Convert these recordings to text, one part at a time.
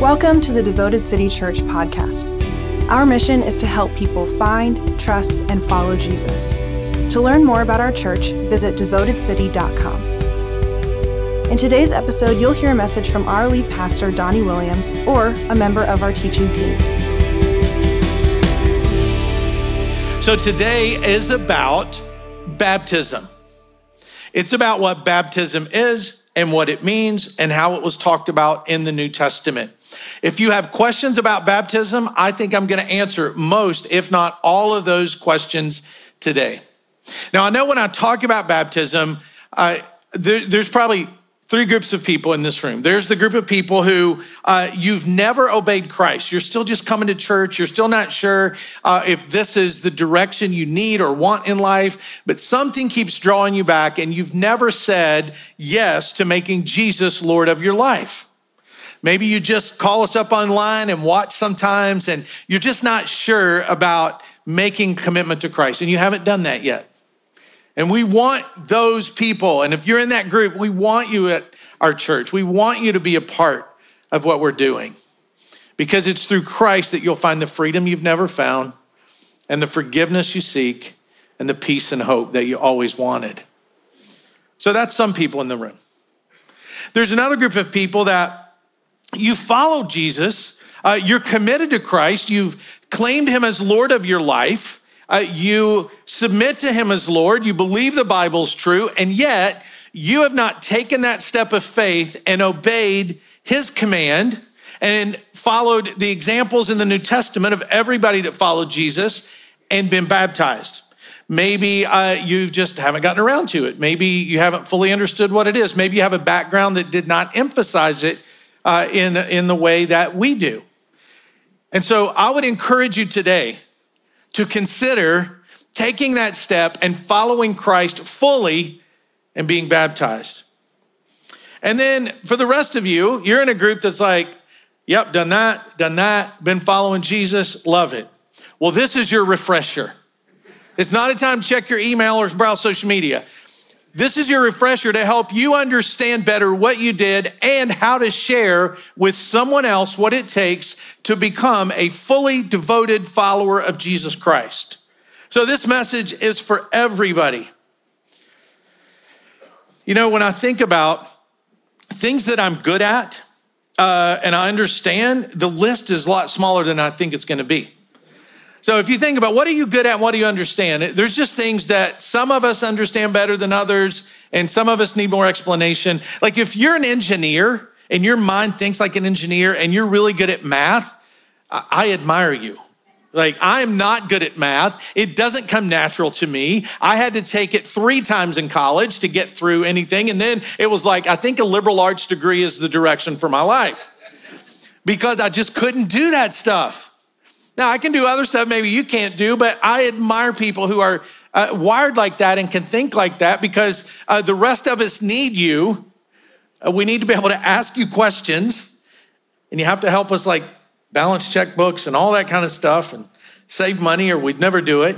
Welcome to the Devoted City Church podcast. Our mission is to help people find, trust, and follow Jesus. To learn more about our church, visit devotedcity.com. In today's episode, you'll hear a message from our lead pastor, Donnie Williams, or a member of our teaching team. So today is about baptism. It's about what baptism is and what it means and how it was talked about in the New Testament. If you have questions about baptism, I think I'm going to answer most, if not all of those questions today. Now, I know when I talk about baptism, there, there's probably three groups of people in this room. There's the group of people who uh, you've never obeyed Christ. You're still just coming to church. You're still not sure uh, if this is the direction you need or want in life, but something keeps drawing you back, and you've never said yes to making Jesus Lord of your life. Maybe you just call us up online and watch sometimes, and you're just not sure about making commitment to Christ, and you haven't done that yet. And we want those people, and if you're in that group, we want you at our church. We want you to be a part of what we're doing because it's through Christ that you'll find the freedom you've never found, and the forgiveness you seek, and the peace and hope that you always wanted. So that's some people in the room. There's another group of people that you follow Jesus, uh, you're committed to Christ, you've claimed him as Lord of your life, uh, you submit to him as Lord, you believe the Bible's true, and yet you have not taken that step of faith and obeyed his command and followed the examples in the New Testament of everybody that followed Jesus and been baptized. Maybe uh, you just haven't gotten around to it. Maybe you haven't fully understood what it is. Maybe you have a background that did not emphasize it uh, in, in the way that we do. And so I would encourage you today to consider taking that step and following Christ fully and being baptized. And then for the rest of you, you're in a group that's like, yep, done that, done that, been following Jesus, love it. Well, this is your refresher. It's not a time to check your email or browse social media. This is your refresher to help you understand better what you did and how to share with someone else what it takes to become a fully devoted follower of Jesus Christ. So, this message is for everybody. You know, when I think about things that I'm good at uh, and I understand, the list is a lot smaller than I think it's going to be. So if you think about what are you good at, what do you understand? There's just things that some of us understand better than others, and some of us need more explanation. Like if you're an engineer and your mind thinks like an engineer and you're really good at math, I admire you. Like, I am not good at math. It doesn't come natural to me. I had to take it three times in college to get through anything. And then it was like, I think a liberal arts degree is the direction for my life because I just couldn't do that stuff. Now, I can do other stuff maybe you can't do, but I admire people who are uh, wired like that and can think like that because uh, the rest of us need you. Uh, we need to be able to ask you questions, and you have to help us like balance checkbooks and all that kind of stuff and save money, or we'd never do it.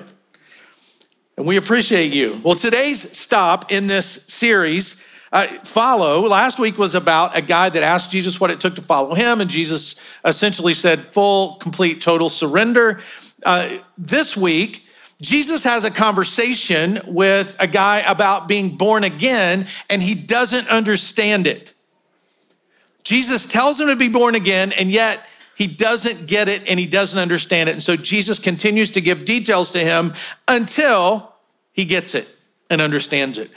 And we appreciate you. Well, today's stop in this series uh, follow. Last week was about a guy that asked Jesus what it took to follow him, and Jesus essentially said full, complete, total surrender. Uh, this week, Jesus has a conversation with a guy about being born again, and he doesn't understand it. Jesus tells him to be born again, and yet he doesn't get it and he doesn't understand it. And so Jesus continues to give details to him until he gets it and understands it.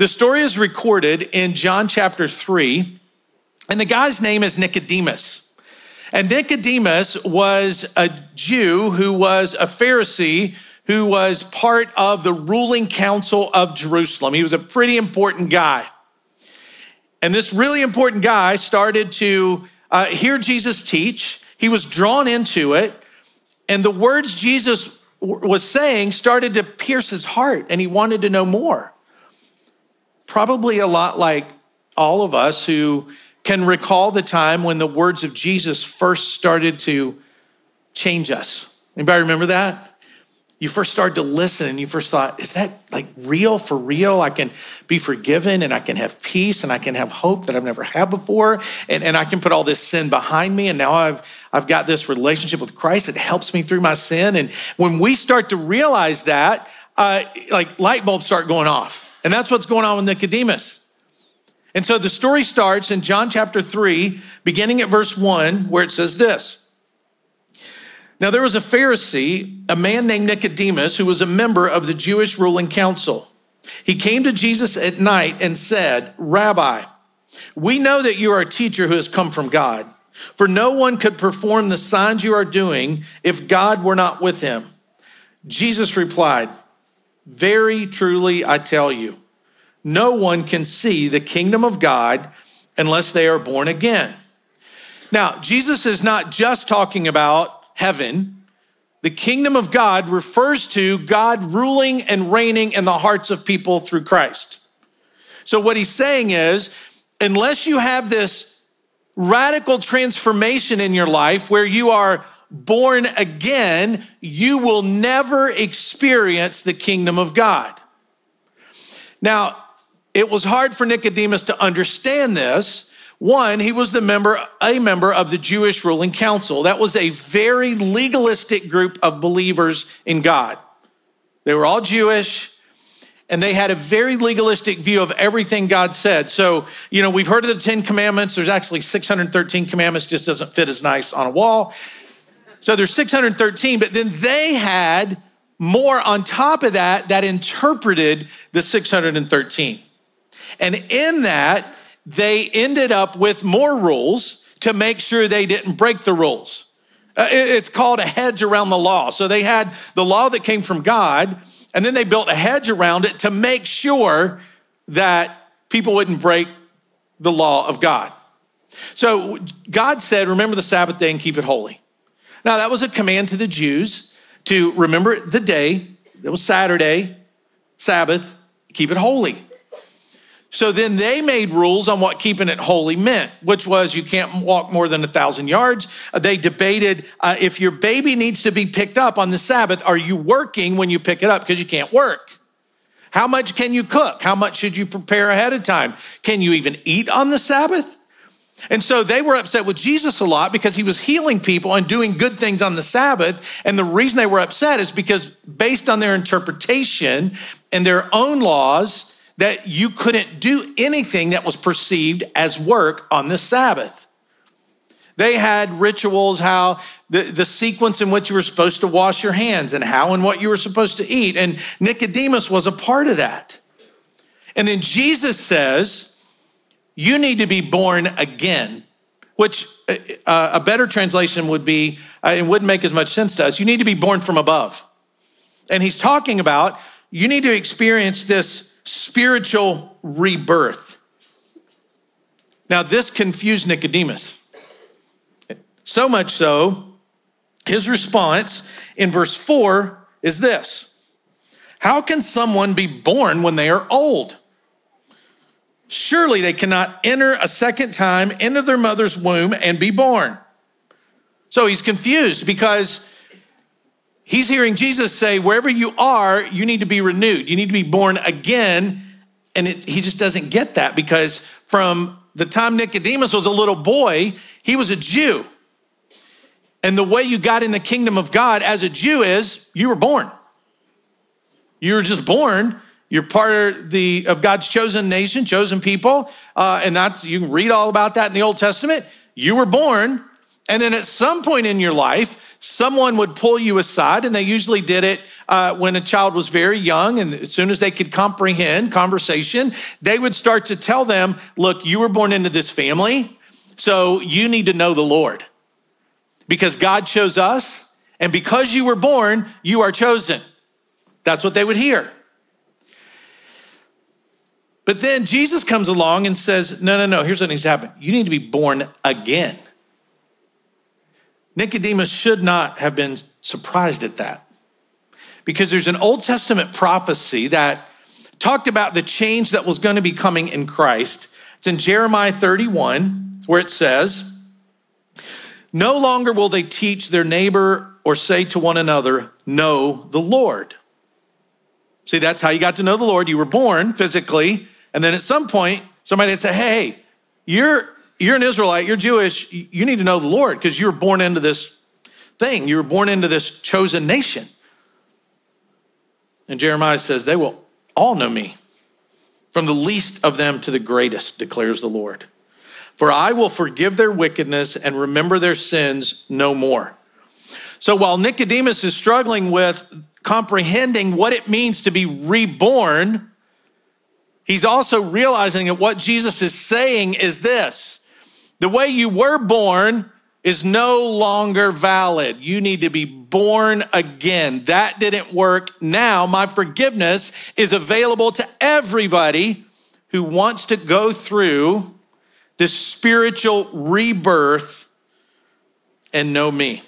The story is recorded in John chapter 3, and the guy's name is Nicodemus. And Nicodemus was a Jew who was a Pharisee who was part of the ruling council of Jerusalem. He was a pretty important guy. And this really important guy started to uh, hear Jesus teach. He was drawn into it. And the words Jesus was saying started to pierce his heart, and he wanted to know more probably a lot like all of us who can recall the time when the words of Jesus first started to change us. Anybody remember that? you first started to listen and you first thought, is that like real for real? I can be forgiven and I can have peace and I can have hope that I've never had before. And, and I can put all this sin behind me. And now I've, I've got this relationship with Christ that helps me through my sin. And when we start to realize that, uh, like light bulbs start going off. And that's what's going on with Nicodemus. And so the story starts in John chapter 3, beginning at verse 1, where it says this. Now, there was a Pharisee, a man named Nicodemus, who was a member of the Jewish ruling council. He came to Jesus at night and said, Rabbi, we know that you are a teacher who has come from God, for no one could perform the signs you are doing if God were not with him. Jesus replied, Very truly, I tell you, no one can see the kingdom of God unless they are born again. Now, Jesus is not just talking about heaven, the kingdom of God refers to God ruling and reigning in the hearts of people through Christ. So, what he's saying is, unless you have this radical transformation in your life where you are born again, you will never experience the kingdom of God. Now, it was hard for Nicodemus to understand this one, he was the member, a member of the Jewish ruling council. That was a very legalistic group of believers in God. They were all Jewish and they had a very legalistic view of everything God said. So, you know, we've heard of the 10 commandments. There's actually 613 commandments, just doesn't fit as nice on a wall. So there's 613, but then they had more on top of that that interpreted the 613. And in that, they ended up with more rules to make sure they didn't break the rules. Uh, it's called a hedge around the law. So they had the law that came from God, and then they built a hedge around it to make sure that people wouldn't break the law of God. So God said, Remember the Sabbath day and keep it holy. Now, that was a command to the Jews to remember the day, it was Saturday, Sabbath, keep it holy. So then they made rules on what keeping it holy meant, which was you can't walk more than a thousand yards. Uh, they debated uh, if your baby needs to be picked up on the Sabbath, are you working when you pick it up? Because you can't work. How much can you cook? How much should you prepare ahead of time? Can you even eat on the Sabbath? And so they were upset with Jesus a lot because he was healing people and doing good things on the Sabbath. And the reason they were upset is because, based on their interpretation and their own laws, that you couldn't do anything that was perceived as work on the Sabbath. They had rituals, how the, the sequence in which you were supposed to wash your hands and how and what you were supposed to eat. And Nicodemus was a part of that. And then Jesus says, You need to be born again, which uh, uh a better translation would be, uh, it wouldn't make as much sense to us. You need to be born from above. And he's talking about you need to experience this spiritual rebirth. Now, this confused Nicodemus. So much so, his response in verse 4 is this How can someone be born when they are old? Surely they cannot enter a second time into their mother's womb and be born. So he's confused because He's hearing Jesus say, wherever you are, you need to be renewed. You need to be born again. And it, he just doesn't get that because from the time Nicodemus was a little boy, he was a Jew. And the way you got in the kingdom of God as a Jew is you were born. You were just born. You're part of the of God's chosen nation, chosen people, uh, and that's you can read all about that in the Old Testament. You were born, and then at some point in your life, someone would pull you aside, and they usually did it uh, when a child was very young. And as soon as they could comprehend conversation, they would start to tell them, Look, you were born into this family, so you need to know the Lord because God chose us. And because you were born, you are chosen. That's what they would hear. But then Jesus comes along and says, No, no, no, here's what needs to happen. You need to be born again. Nicodemus should not have been surprised at that because there's an Old Testament prophecy that talked about the change that was going to be coming in Christ. It's in Jeremiah 31, where it says, No longer will they teach their neighbor or say to one another, know the Lord. See, that's how you got to know the Lord. You were born physically, and then at some point, somebody would say, Hey, you're, you're an Israelite, you're Jewish, you need to know the Lord because you were born into this thing. You were born into this chosen nation. And Jeremiah says, They will all know me, from the least of them to the greatest, declares the Lord. For I will forgive their wickedness and remember their sins no more. So while Nicodemus is struggling with comprehending what it means to be reborn, he's also realizing that what Jesus is saying is this the way you were born is no longer valid. You need to be born again. That didn't work. Now, my forgiveness is available to everybody who wants to go through this spiritual rebirth and know me.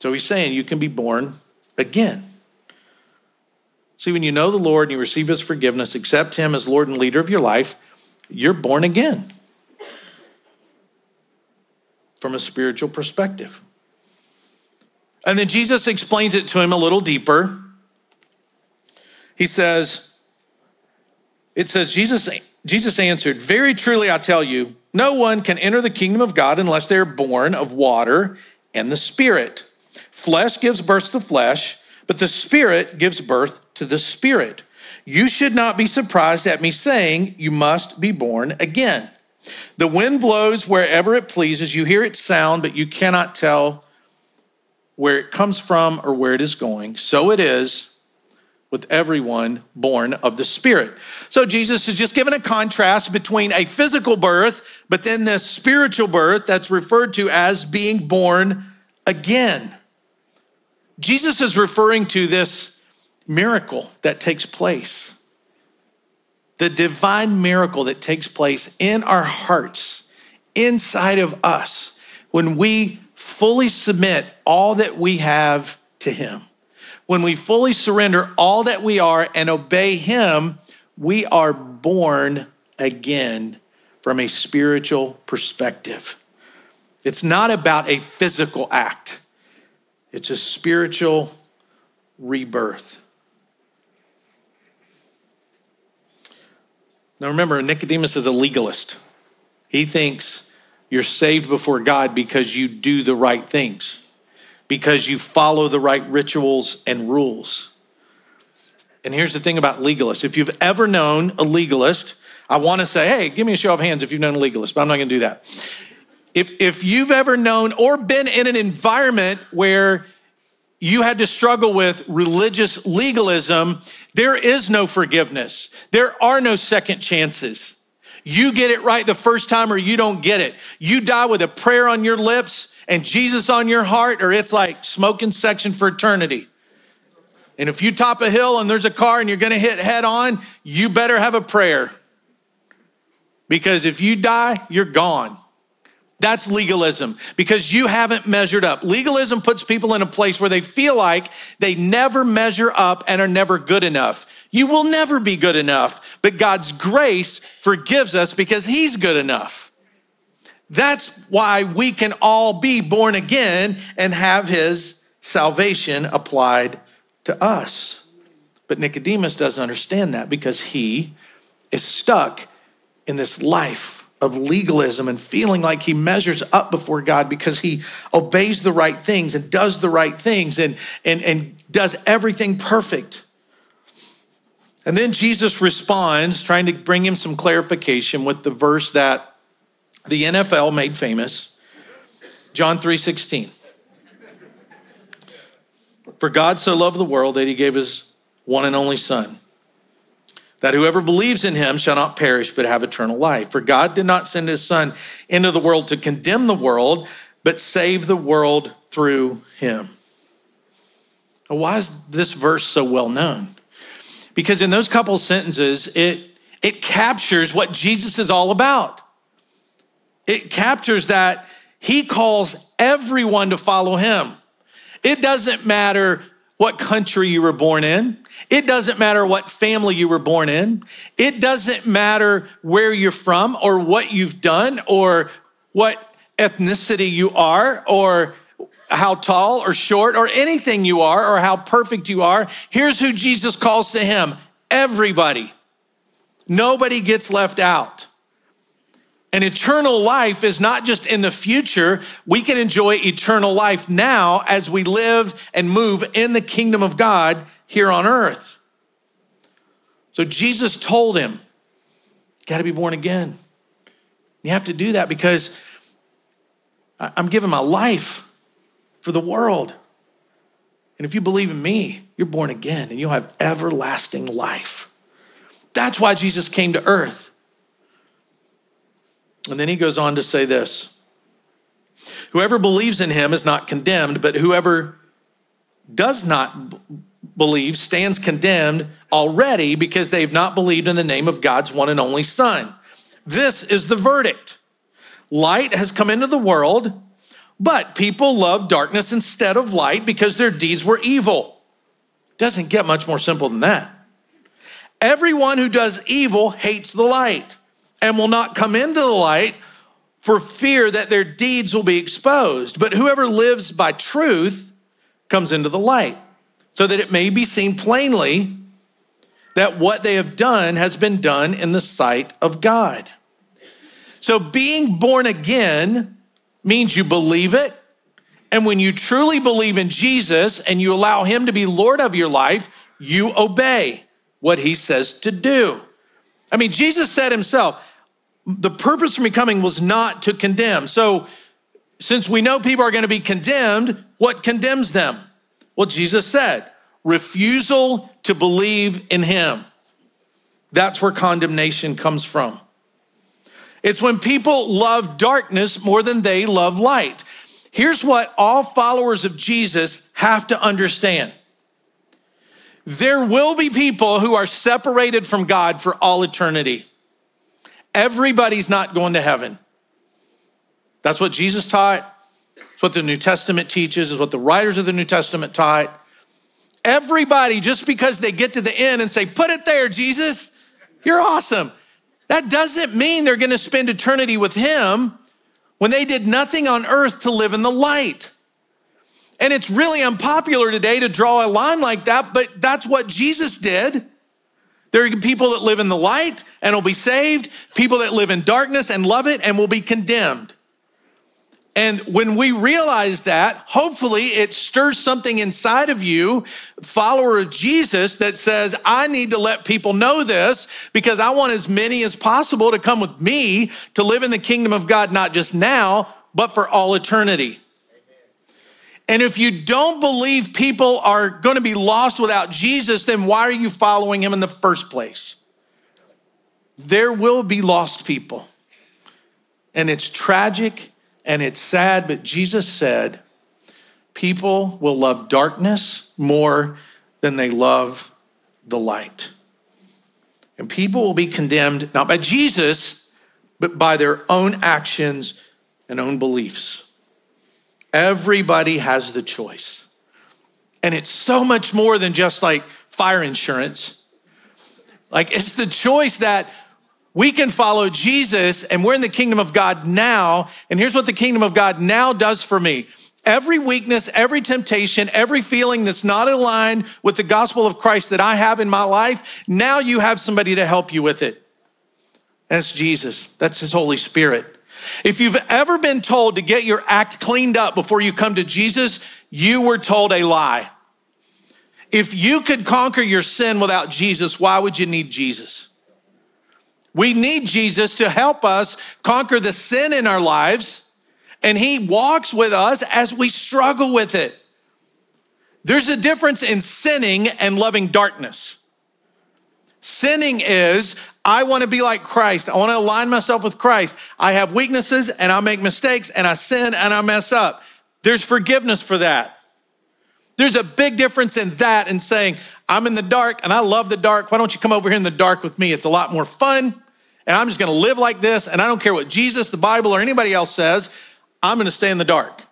So he's saying you can be born again. See, when you know the Lord and you receive his forgiveness, accept him as Lord and leader of your life, you're born again from a spiritual perspective. And then Jesus explains it to him a little deeper. He says, it says, Jesus, Jesus answered, Very truly I tell you, no one can enter the kingdom of God unless they are born of water and the Spirit. Flesh gives birth to flesh, but the Spirit gives birth to the Spirit. You should not be surprised at me saying, You must be born again. The wind blows wherever it pleases. You hear its sound, but you cannot tell where it comes from or where it is going. So it is with everyone born of the Spirit. So Jesus is just giving a contrast between a physical birth, but then this spiritual birth that's referred to as being born again. Jesus is referring to this miracle that takes place the divine miracle that takes place in our hearts, inside of us, when we fully submit all that we have to Him. When we fully surrender all that we are and obey Him, we are born again from a spiritual perspective. It's not about a physical act, it's a spiritual rebirth. Now remember, Nicodemus is a legalist. He thinks you're saved before God because you do the right things, because you follow the right rituals and rules. And here's the thing about legalists if you've ever known a legalist, I want to say, hey, give me a show of hands if you've known a legalist, but I'm not going to do that. If, if you've ever known or been in an environment where you had to struggle with religious legalism, there is no forgiveness. There are no second chances. You get it right the first time or you don't get it. You die with a prayer on your lips and Jesus on your heart, or it's like smoking section for eternity. And if you top a hill and there's a car and you're gonna hit head on, you better have a prayer. Because if you die, you're gone. That's legalism because you haven't measured up. Legalism puts people in a place where they feel like they never measure up and are never good enough. You will never be good enough, but God's grace forgives us because He's good enough. That's why we can all be born again and have His salvation applied to us. But Nicodemus doesn't understand that because he is stuck in this life of legalism and feeling like he measures up before God because he obeys the right things and does the right things and, and, and does everything perfect. And then Jesus responds, trying to bring him some clarification with the verse that the NFL made famous, John 3:16. For God so loved the world that he gave his one and only son that whoever believes in him shall not perish but have eternal life. For God did not send his son into the world to condemn the world, but save the world through him. Why is this verse so well known? Because in those couple sentences, it, it captures what Jesus is all about. It captures that he calls everyone to follow him. It doesn't matter what country you were born in. It doesn't matter what family you were born in. It doesn't matter where you're from or what you've done or what ethnicity you are or how tall or short or anything you are or how perfect you are. Here's who Jesus calls to him everybody. Nobody gets left out. And eternal life is not just in the future. We can enjoy eternal life now as we live and move in the kingdom of God here on earth. So Jesus told him, Got to be born again. You have to do that because I'm giving my life for the world. And if you believe in me, you're born again and you'll have everlasting life. That's why Jesus came to earth. And then he goes on to say this Whoever believes in him is not condemned, but whoever does not b- believe stands condemned already because they have not believed in the name of God's one and only Son. This is the verdict light has come into the world, but people love darkness instead of light because their deeds were evil. Doesn't get much more simple than that. Everyone who does evil hates the light and will not come into the light for fear that their deeds will be exposed. But whoever lives by truth comes into the light, so that it may be seen plainly that what they have done has been done in the sight of God. So being born again means you believe it. And when you truly believe in Jesus and you allow him to be Lord of your life, you obey what he says to do. I mean, Jesus said himself, the purpose for me coming was not to condemn. So, since we know people are going to be condemned, what condemns them? Well, Jesus said, refusal to believe in him. That's where condemnation comes from. It's when people love darkness more than they love light. Here's what all followers of Jesus have to understand there will be people who are separated from God for all eternity. Everybody's not going to heaven. That's what Jesus taught. It's what the New Testament teaches, is what the writers of the New Testament taught. Everybody, just because they get to the end and say, Put it there, Jesus, you're awesome. That doesn't mean they're going to spend eternity with Him when they did nothing on earth to live in the light. And it's really unpopular today to draw a line like that, but that's what Jesus did. There are people that live in the light and will be saved, people that live in darkness and love it and will be condemned. And when we realize that, hopefully it stirs something inside of you, follower of Jesus, that says, I need to let people know this because I want as many as possible to come with me to live in the kingdom of God, not just now, but for all eternity. And if you don't believe people are going to be lost without Jesus, then why are you following him in the first place? There will be lost people. And it's tragic and it's sad, but Jesus said, people will love darkness more than they love the light. And people will be condemned not by Jesus, but by their own actions and own beliefs. Everybody has the choice. And it's so much more than just like fire insurance. Like it's the choice that we can follow Jesus and we're in the kingdom of God now. And here's what the kingdom of God now does for me. Every weakness, every temptation, every feeling that's not aligned with the gospel of Christ that I have in my life, now you have somebody to help you with it. That's Jesus. That's his Holy Spirit. If you've ever been told to get your act cleaned up before you come to Jesus, you were told a lie. If you could conquer your sin without Jesus, why would you need Jesus? We need Jesus to help us conquer the sin in our lives, and He walks with us as we struggle with it. There's a difference in sinning and loving darkness. Sinning is I want to be like Christ. I want to align myself with Christ. I have weaknesses and I make mistakes and I sin and I mess up. There's forgiveness for that. There's a big difference in that and saying, I'm in the dark and I love the dark. Why don't you come over here in the dark with me? It's a lot more fun. And I'm just going to live like this. And I don't care what Jesus, the Bible, or anybody else says. I'm going to stay in the dark.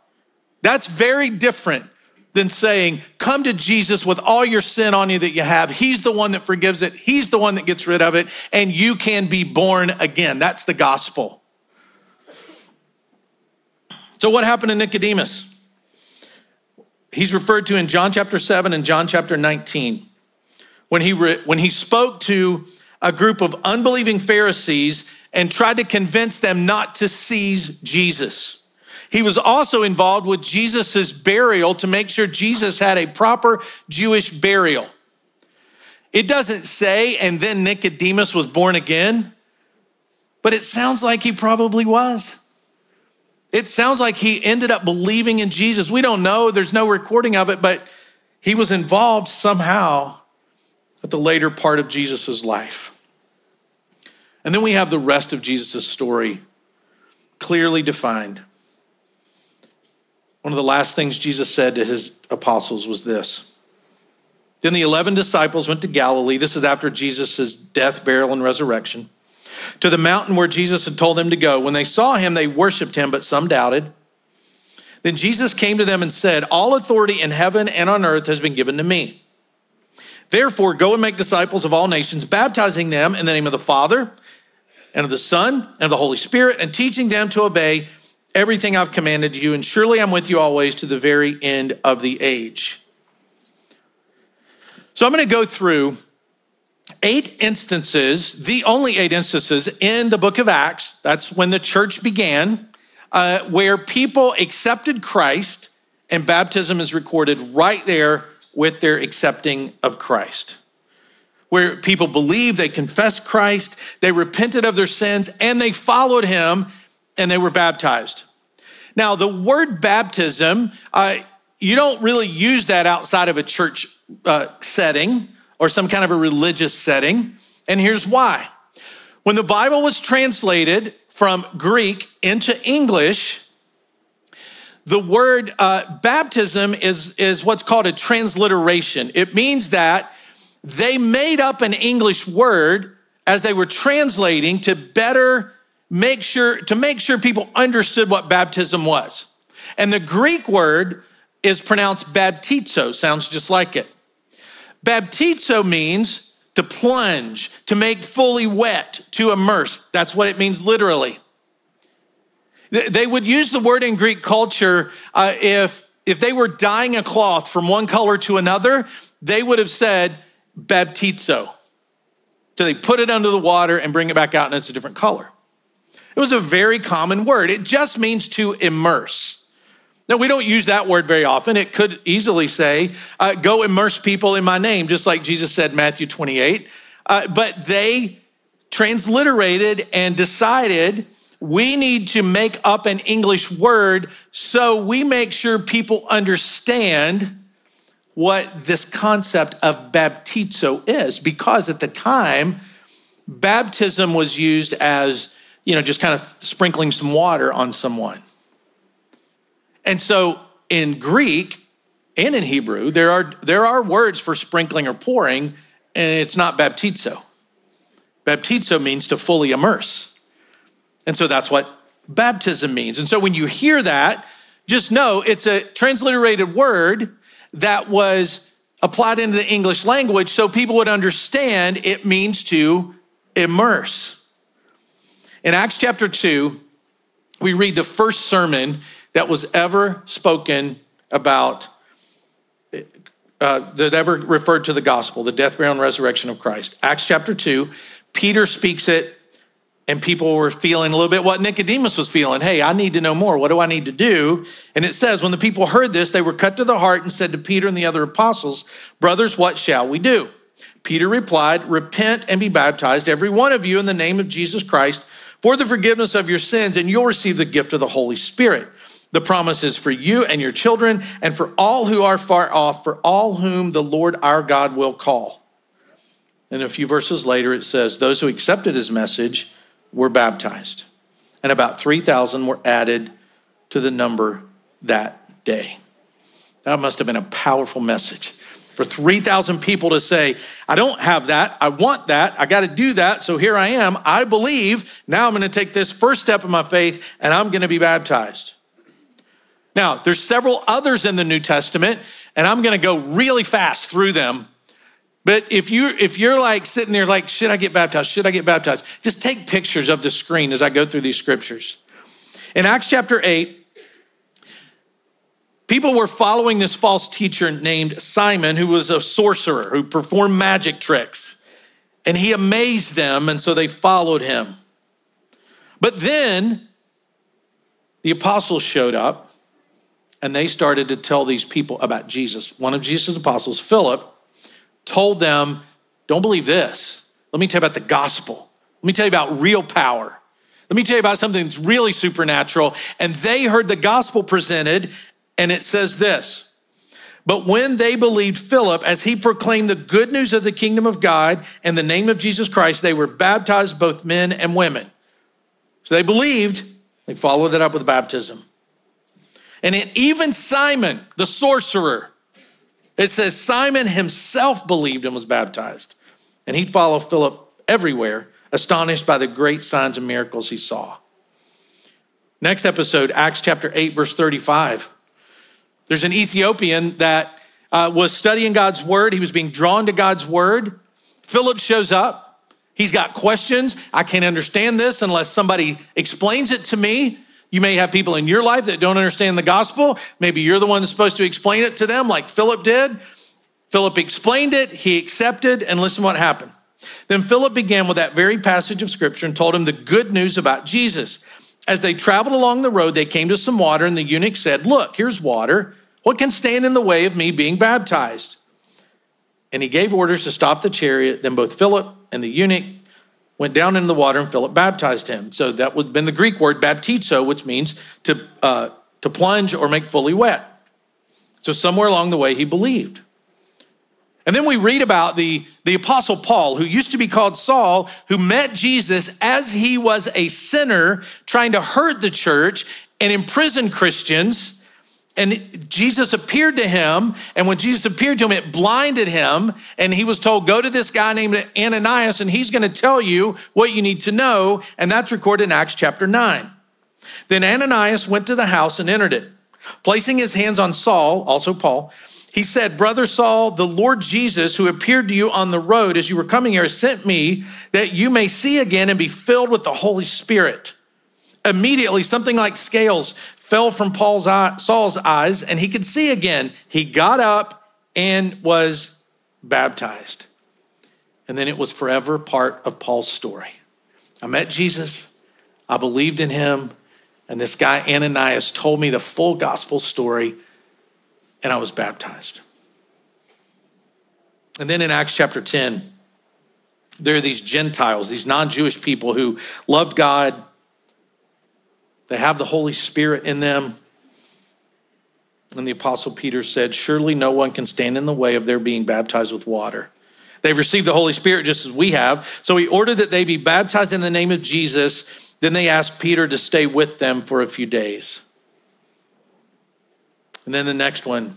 That's very different than saying, Come to Jesus with all your sin on you that you have. He's the one that forgives it, He's the one that gets rid of it, and you can be born again. That's the gospel. So, what happened to Nicodemus? he's referred to in John chapter 7 and John chapter 19 when he, re, when he spoke to a group of unbelieving Pharisees and tried to convince them not to seize Jesus. He was also involved with Jesus' burial to make sure Jesus had a proper Jewish burial. It doesn't say, and then Nicodemus was born again, but it sounds like he probably was. It sounds like he ended up believing in Jesus. We don't know, there's no recording of it, but he was involved somehow at the later part of Jesus' life. And then we have the rest of Jesus' story clearly defined. One of the last things Jesus said to his apostles was this. Then the 11 disciples went to Galilee. This is after Jesus' death, burial, and resurrection, to the mountain where Jesus had told them to go. When they saw him, they worshiped him, but some doubted. Then Jesus came to them and said, All authority in heaven and on earth has been given to me. Therefore, go and make disciples of all nations, baptizing them in the name of the Father and of the Son and of the Holy Spirit, and teaching them to obey everything I've commanded you. And surely I'm with you always to the very end of the age. So I'm going to go through eight instances, the only eight instances in the book of Acts, that's when the church began, uh, where people accepted Christ and baptism is recorded right there with their accepting of Christ where people believed, they confessed Christ, they repented of their sins, and they followed him and they were baptized. Now, the word baptism, uh, you don't really use that outside of a church uh, setting or some kind of a religious setting. And here's why. When the Bible was translated from Greek into English, the word uh, baptism is, is what's called a transliteration. It means that they made up an English word as they were translating to better make sure to make sure people understood what baptism was. And the Greek word is pronounced baptizo, sounds just like it. Baptizo means to plunge, to make fully wet, to immerse. That's what it means literally. They would use the word in Greek culture uh, if, if they were dyeing a cloth from one color to another, they would have said baptizo. So they put it under the water and bring it back out, and it's a different color. It was a very common word. It just means to immerse. Now, we don't use that word very often. It could easily say, uh, go immerse people in my name, just like Jesus said, Matthew 28. Uh, but they transliterated and decided we need to make up an English word so we make sure people understand what this concept of baptizo is, because at the time, baptism was used as, you know, just kind of sprinkling some water on someone. And so in Greek and in Hebrew, there are, there are words for sprinkling or pouring, and it's not baptizo. Baptizo means to fully immerse. And so that's what baptism means. And so when you hear that, just know it's a transliterated word that was applied into the English language so people would understand it means to immerse. In Acts chapter 2, we read the first sermon that was ever spoken about, uh, that ever referred to the gospel, the death, burial, and resurrection of Christ. Acts chapter 2, Peter speaks it and people were feeling a little bit what Nicodemus was feeling. Hey, I need to know more. What do I need to do? And it says, when the people heard this, they were cut to the heart and said to Peter and the other apostles, Brothers, what shall we do? Peter replied, Repent and be baptized, every one of you, in the name of Jesus Christ, for the forgiveness of your sins, and you'll receive the gift of the Holy Spirit. The promise is for you and your children, and for all who are far off, for all whom the Lord our God will call. And a few verses later, it says, Those who accepted his message, were baptized, and about 3,000 were added to the number that day. That must have been a powerful message for 3,000 people to say, I don't have that. I want that. I got to do that. So here I am. I believe. Now I'm going to take this first step of my faith and I'm going to be baptized. Now, there's several others in the New Testament, and I'm going to go really fast through them but if you if you're like sitting there like, should I get baptized? Should I get baptized? Just take pictures of the screen as I go through these scriptures. In Acts chapter 8, people were following this false teacher named Simon, who was a sorcerer who performed magic tricks. And he amazed them, and so they followed him. But then the apostles showed up and they started to tell these people about Jesus. One of Jesus' apostles, Philip, told them, Don't believe this. Let me tell you about the gospel. Let me tell you about real power. Let me tell you about something that's really supernatural. And they heard the gospel presented, and it says this But when they believed Philip, as he proclaimed the good news of the kingdom of God and the name of Jesus Christ, they were baptized, both men and women. So they believed, they followed it up with baptism. And even Simon, the sorcerer, it says Simon himself believed and was baptized. And he'd follow Philip everywhere, astonished by the great signs and miracles he saw. Next episode, Acts chapter 8, verse 35. There's an Ethiopian that uh, was studying God's word. He was being drawn to God's word. Philip shows up. He's got questions. I can't understand this unless somebody explains it to me. You may have people in your life that don't understand the gospel. Maybe you're the one that's supposed to explain it to them, like Philip did. Philip explained it, he accepted, and listen what happened. Then Philip began with that very passage of scripture and told him the good news about Jesus. As they traveled along the road, they came to some water, and the eunuch said, Look, here's water. What can stand in the way of me being baptized? And he gave orders to stop the chariot. Then both Philip and the eunuch went down into the water, and Philip baptized him. So that would have been the Greek word baptizo, which means to, uh, to plunge or make fully wet. So somewhere along the way, he believed. And then we read about the, the apostle Paul, who used to be called Saul, who met Jesus as he was a sinner trying to hurt the church and imprison Christians. And Jesus appeared to him. And when Jesus appeared to him, it blinded him. And he was told, Go to this guy named Ananias, and he's going to tell you what you need to know. And that's recorded in Acts chapter 9. Then Ananias went to the house and entered it. Placing his hands on Saul, also Paul, he said, Brother Saul, the Lord Jesus, who appeared to you on the road as you were coming here, sent me that you may see again and be filled with the Holy Spirit. Immediately, something like scales fell from Paul's eye, Saul's eyes, and he could see again. He got up and was baptized. And then it was forever part of Paul's story. I met Jesus, I believed in him, and this guy Ananias told me the full gospel story, and I was baptized. And then in Acts chapter 10, there are these Gentiles, these non Jewish people who loved God, they have the Holy Spirit in them. And the Apostle Peter said, Surely no one can stand in the way of their being baptized with water. They've received the Holy Spirit just as we have. So he ordered that they be baptized in the name of Jesus. Then they asked Peter to stay with them for a few days. And then the next one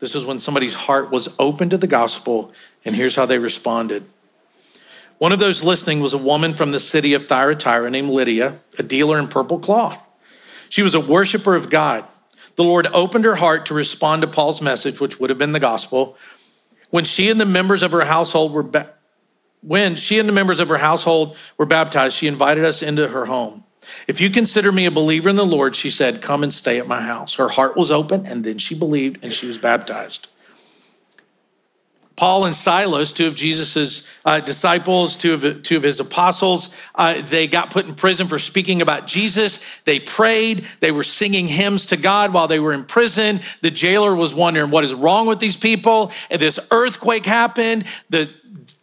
this is when somebody's heart was open to the gospel, and here's how they responded. One of those listening was a woman from the city of Thyatira named Lydia, a dealer in purple cloth. She was a worshiper of God. The Lord opened her heart to respond to Paul's message, which would have been the gospel. When she and the members of her household were ba- when she and the members of her household were baptized, she invited us into her home. If you consider me a believer in the Lord, she said, come and stay at my house. Her heart was open, and then she believed and she was baptized. Paul and Silas, two of Jesus's uh, disciples, two of, two of his apostles, uh, they got put in prison for speaking about Jesus. They prayed. They were singing hymns to God while they were in prison. The jailer was wondering what is wrong with these people. And this earthquake happened. The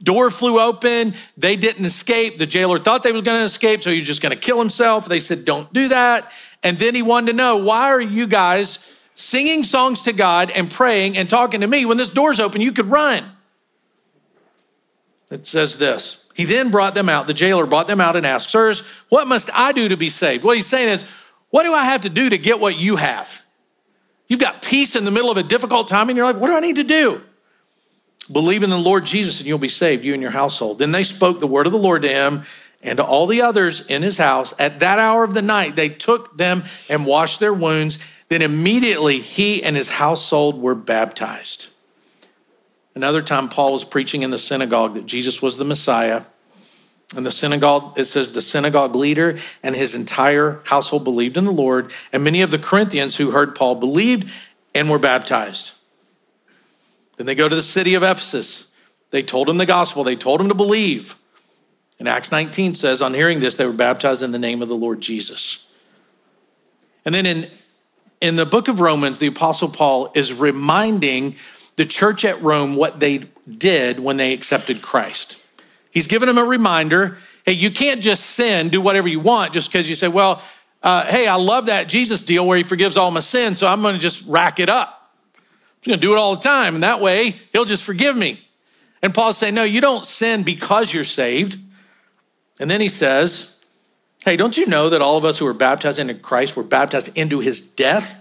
door flew open. They didn't escape. The jailer thought they was going to escape, so he was just going to kill himself. They said, "Don't do that." And then he wanted to know why are you guys singing songs to God and praying and talking to me. When this door's open, you could run. It says this. He then brought them out, the jailer brought them out and asked, Sirs, what must I do to be saved? What he's saying is, what do I have to do to get what you have? You've got peace in the middle of a difficult time in your life. What do I need to do? Believe in the Lord Jesus and you'll be saved, you and your household. Then they spoke the word of the Lord to him and to all the others in his house. At that hour of the night, they took them and washed their wounds. Then immediately he and his household were baptized. Another time, Paul was preaching in the synagogue that Jesus was the Messiah. And the synagogue, it says the synagogue leader and his entire household believed in the Lord. And many of the Corinthians who heard Paul believed and were baptized. Then they go to the city of Ephesus. They told him the gospel, they told him to believe. And Acts 19 says, on hearing this, they were baptized in the name of the Lord Jesus. And then in, in the book of Romans, the Apostle Paul is reminding the church at Rome what they did when they accepted Christ. He's giving them a reminder hey, you can't just sin, do whatever you want just because you say, well, uh, hey, I love that Jesus deal where he forgives all my sins, so I'm going to just rack it up. I'm going to do it all the time. And that way, he'll just forgive me. And Paul's saying, no, you don't sin because you're saved. And then he says, hey, don't you know that all of us who were baptized into Christ were baptized into his death?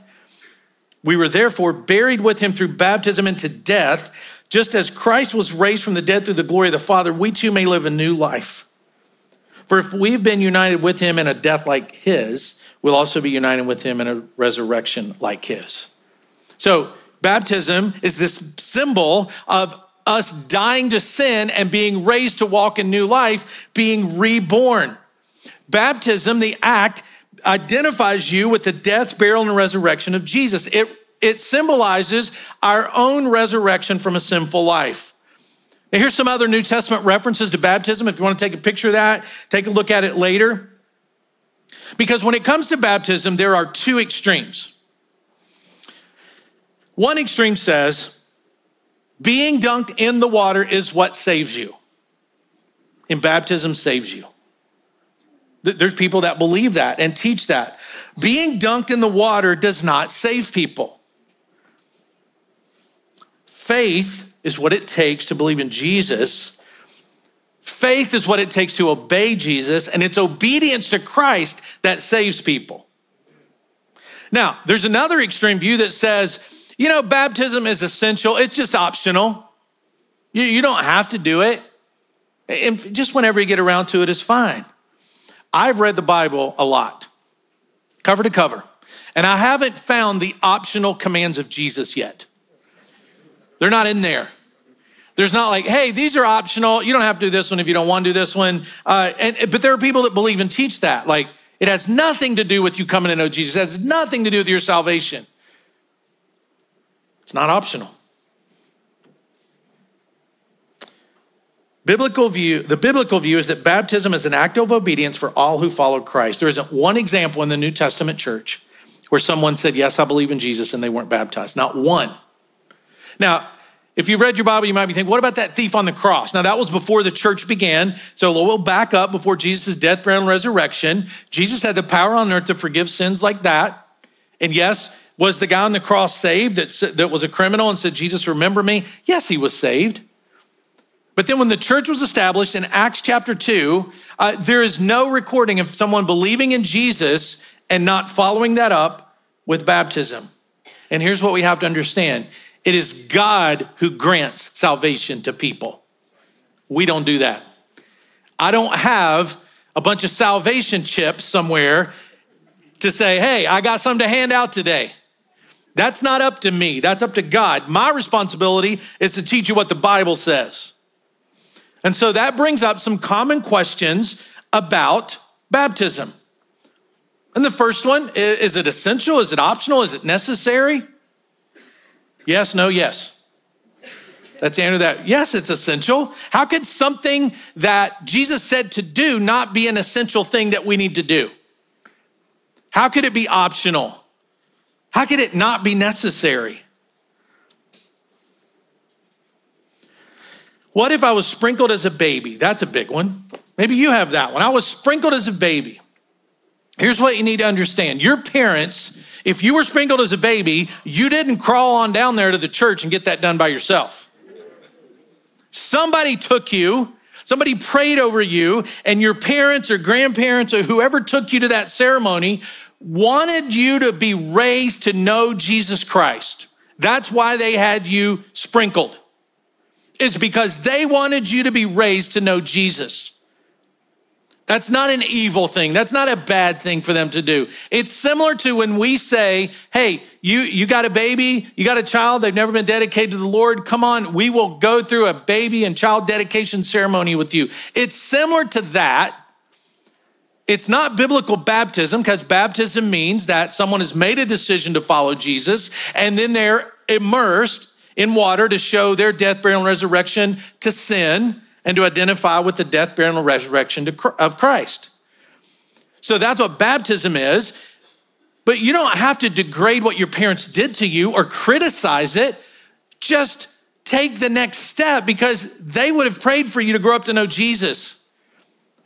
We were therefore buried with him through baptism into death just as Christ was raised from the dead through the glory of the Father, we too may live a new life. For if we've been united with him in a death like his, we'll also be united with him in a resurrection like his. So, baptism is this symbol of us dying to sin and being raised to walk in new life, being reborn. Baptism, the act, identifies you with the death, burial, and resurrection of Jesus. It it symbolizes our own resurrection from a sinful life. Now, here's some other New Testament references to baptism. If you want to take a picture of that, take a look at it later. Because when it comes to baptism, there are two extremes. One extreme says, being dunked in the water is what saves you. And baptism saves you. There's people that believe that and teach that. Being dunked in the water does not save people. Faith is what it takes to believe in Jesus. Faith is what it takes to obey Jesus, and it's obedience to Christ that saves people. Now, there's another extreme view that says, you know, baptism is essential, it's just optional. You, you don't have to do it. And just whenever you get around to it is fine. I've read the Bible a lot, cover to cover, and I haven't found the optional commands of Jesus yet. They're not in there. There's not like, hey, these are optional. You don't have to do this one if you don't want to do this one. Uh, and but there are people that believe and teach that. Like it has nothing to do with you coming to know Jesus. It has nothing to do with your salvation. It's not optional. Biblical view, the biblical view is that baptism is an act of obedience for all who follow Christ. There isn't one example in the New Testament church where someone said, Yes, I believe in Jesus, and they weren't baptized. Not one. Now, if you've read your Bible, you might be thinking, what about that thief on the cross? Now, that was before the church began. So we'll back up before Jesus' death, burial, and resurrection. Jesus had the power on earth to forgive sins like that. And yes, was the guy on the cross saved that, that was a criminal and said, Jesus, remember me? Yes, he was saved. But then when the church was established in Acts chapter 2, uh, there is no recording of someone believing in Jesus and not following that up with baptism. And here's what we have to understand it is God who grants salvation to people. We don't do that. I don't have a bunch of salvation chips somewhere to say, hey, I got something to hand out today. That's not up to me, that's up to God. My responsibility is to teach you what the Bible says. And so that brings up some common questions about baptism. And the first one is it essential? Is it optional? Is it necessary? Yes, no, yes. That's the answer to that. Yes, it's essential. How could something that Jesus said to do not be an essential thing that we need to do? How could it be optional? How could it not be necessary? What if I was sprinkled as a baby? That's a big one. Maybe you have that one. I was sprinkled as a baby. Here's what you need to understand your parents if you were sprinkled as a baby, you didn't crawl on down there to the church and get that done by yourself. Somebody took you, somebody prayed over you, and your parents or grandparents or whoever took you to that ceremony wanted you to be raised to know Jesus Christ. That's why they had you sprinkled. Is because they wanted you to be raised to know Jesus. That's not an evil thing. That's not a bad thing for them to do. It's similar to when we say, hey, you, you got a baby, you got a child, they've never been dedicated to the Lord. Come on, we will go through a baby and child dedication ceremony with you. It's similar to that. It's not biblical baptism because baptism means that someone has made a decision to follow Jesus and then they're immersed in water to show their death, burial, and resurrection to sin and to identify with the death, burial, and resurrection of Christ. So that's what baptism is. But you don't have to degrade what your parents did to you or criticize it. Just take the next step because they would have prayed for you to grow up to know Jesus.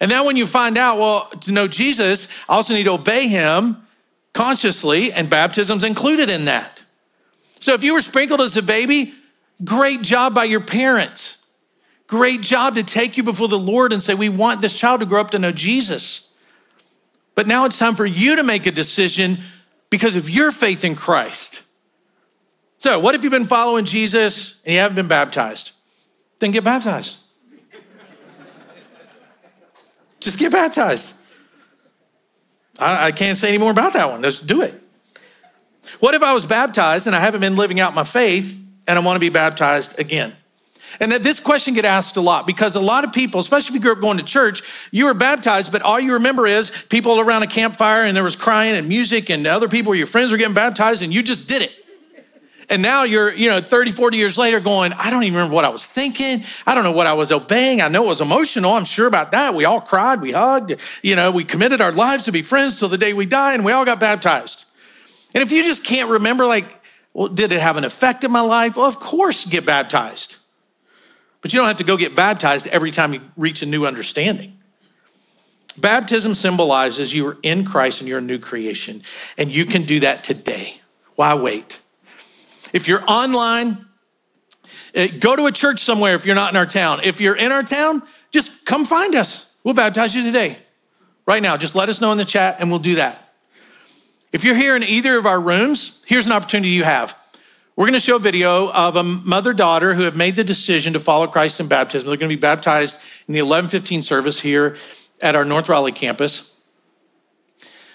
And now, when you find out, well, to know Jesus, I also need to obey him consciously, and baptism's included in that. So, if you were sprinkled as a baby, great job by your parents. Great job to take you before the Lord and say, We want this child to grow up to know Jesus. But now it's time for you to make a decision because of your faith in Christ. So, what if you've been following Jesus and you haven't been baptized? Then get baptized. Just get baptized. I, I, can't say any more about that one. Just do it. What if I was baptized and I haven't been living out my faith and I want to be baptized again? And that this question get asked a lot because a lot of people, especially if you grew up going to church, you were baptized, but all you remember is people around a campfire and there was crying and music and other people, your friends were getting baptized and you just did it. And now you're, you know, 30, 40 years later going, I don't even remember what I was thinking. I don't know what I was obeying. I know it was emotional. I'm sure about that. We all cried, we hugged, you know, we committed our lives to be friends till the day we die and we all got baptized. And if you just can't remember, like, well, did it have an effect in my life? Well, of course, get baptized. But you don't have to go get baptized every time you reach a new understanding. Baptism symbolizes you are in Christ and you're a new creation, and you can do that today. Why wait? If you're online, eh, go to a church somewhere if you're not in our town. If you're in our town, just come find us. We'll baptize you today. Right now, just let us know in the chat and we'll do that. If you're here in either of our rooms, here's an opportunity you have. We're going to show a video of a mother daughter who have made the decision to follow Christ in baptism. They're going to be baptized in the 1115 service here at our North Raleigh campus.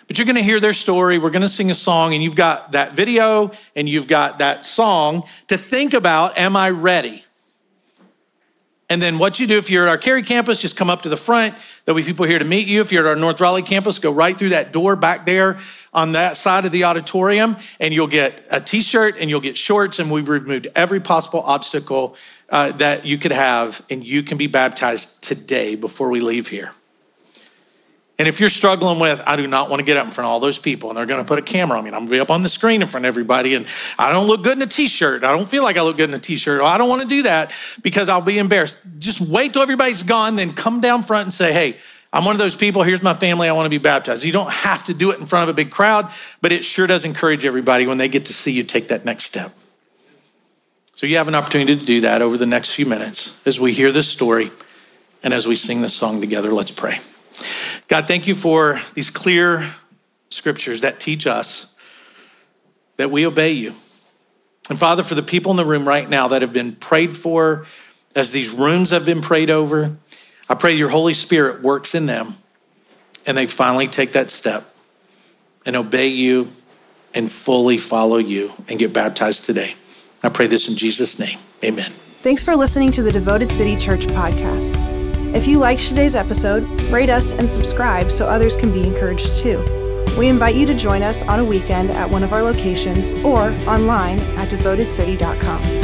But you're going to hear their story. We're going to sing a song, and you've got that video and you've got that song to think about Am I ready? And then what you do if you're at our Cary campus, just come up to the front. There'll be people here to meet you. If you're at our North Raleigh campus, go right through that door back there on that side of the auditorium, and you'll get a t shirt and you'll get shorts. And we've removed every possible obstacle uh, that you could have, and you can be baptized today before we leave here. And if you're struggling with, I do not want to get up in front of all those people and they're going to put a camera on me and I'm going to be up on the screen in front of everybody and I don't look good in a t shirt. I don't feel like I look good in a t shirt. I don't want to do that because I'll be embarrassed. Just wait till everybody's gone, then come down front and say, hey, I'm one of those people. Here's my family. I want to be baptized. You don't have to do it in front of a big crowd, but it sure does encourage everybody when they get to see you take that next step. So you have an opportunity to do that over the next few minutes as we hear this story and as we sing this song together. Let's pray. God, thank you for these clear scriptures that teach us that we obey you. And Father, for the people in the room right now that have been prayed for, as these rooms have been prayed over, I pray your Holy Spirit works in them and they finally take that step and obey you and fully follow you and get baptized today. I pray this in Jesus' name. Amen. Thanks for listening to the Devoted City Church podcast. If you liked today's episode, rate us and subscribe so others can be encouraged too. We invite you to join us on a weekend at one of our locations or online at devotedcity.com.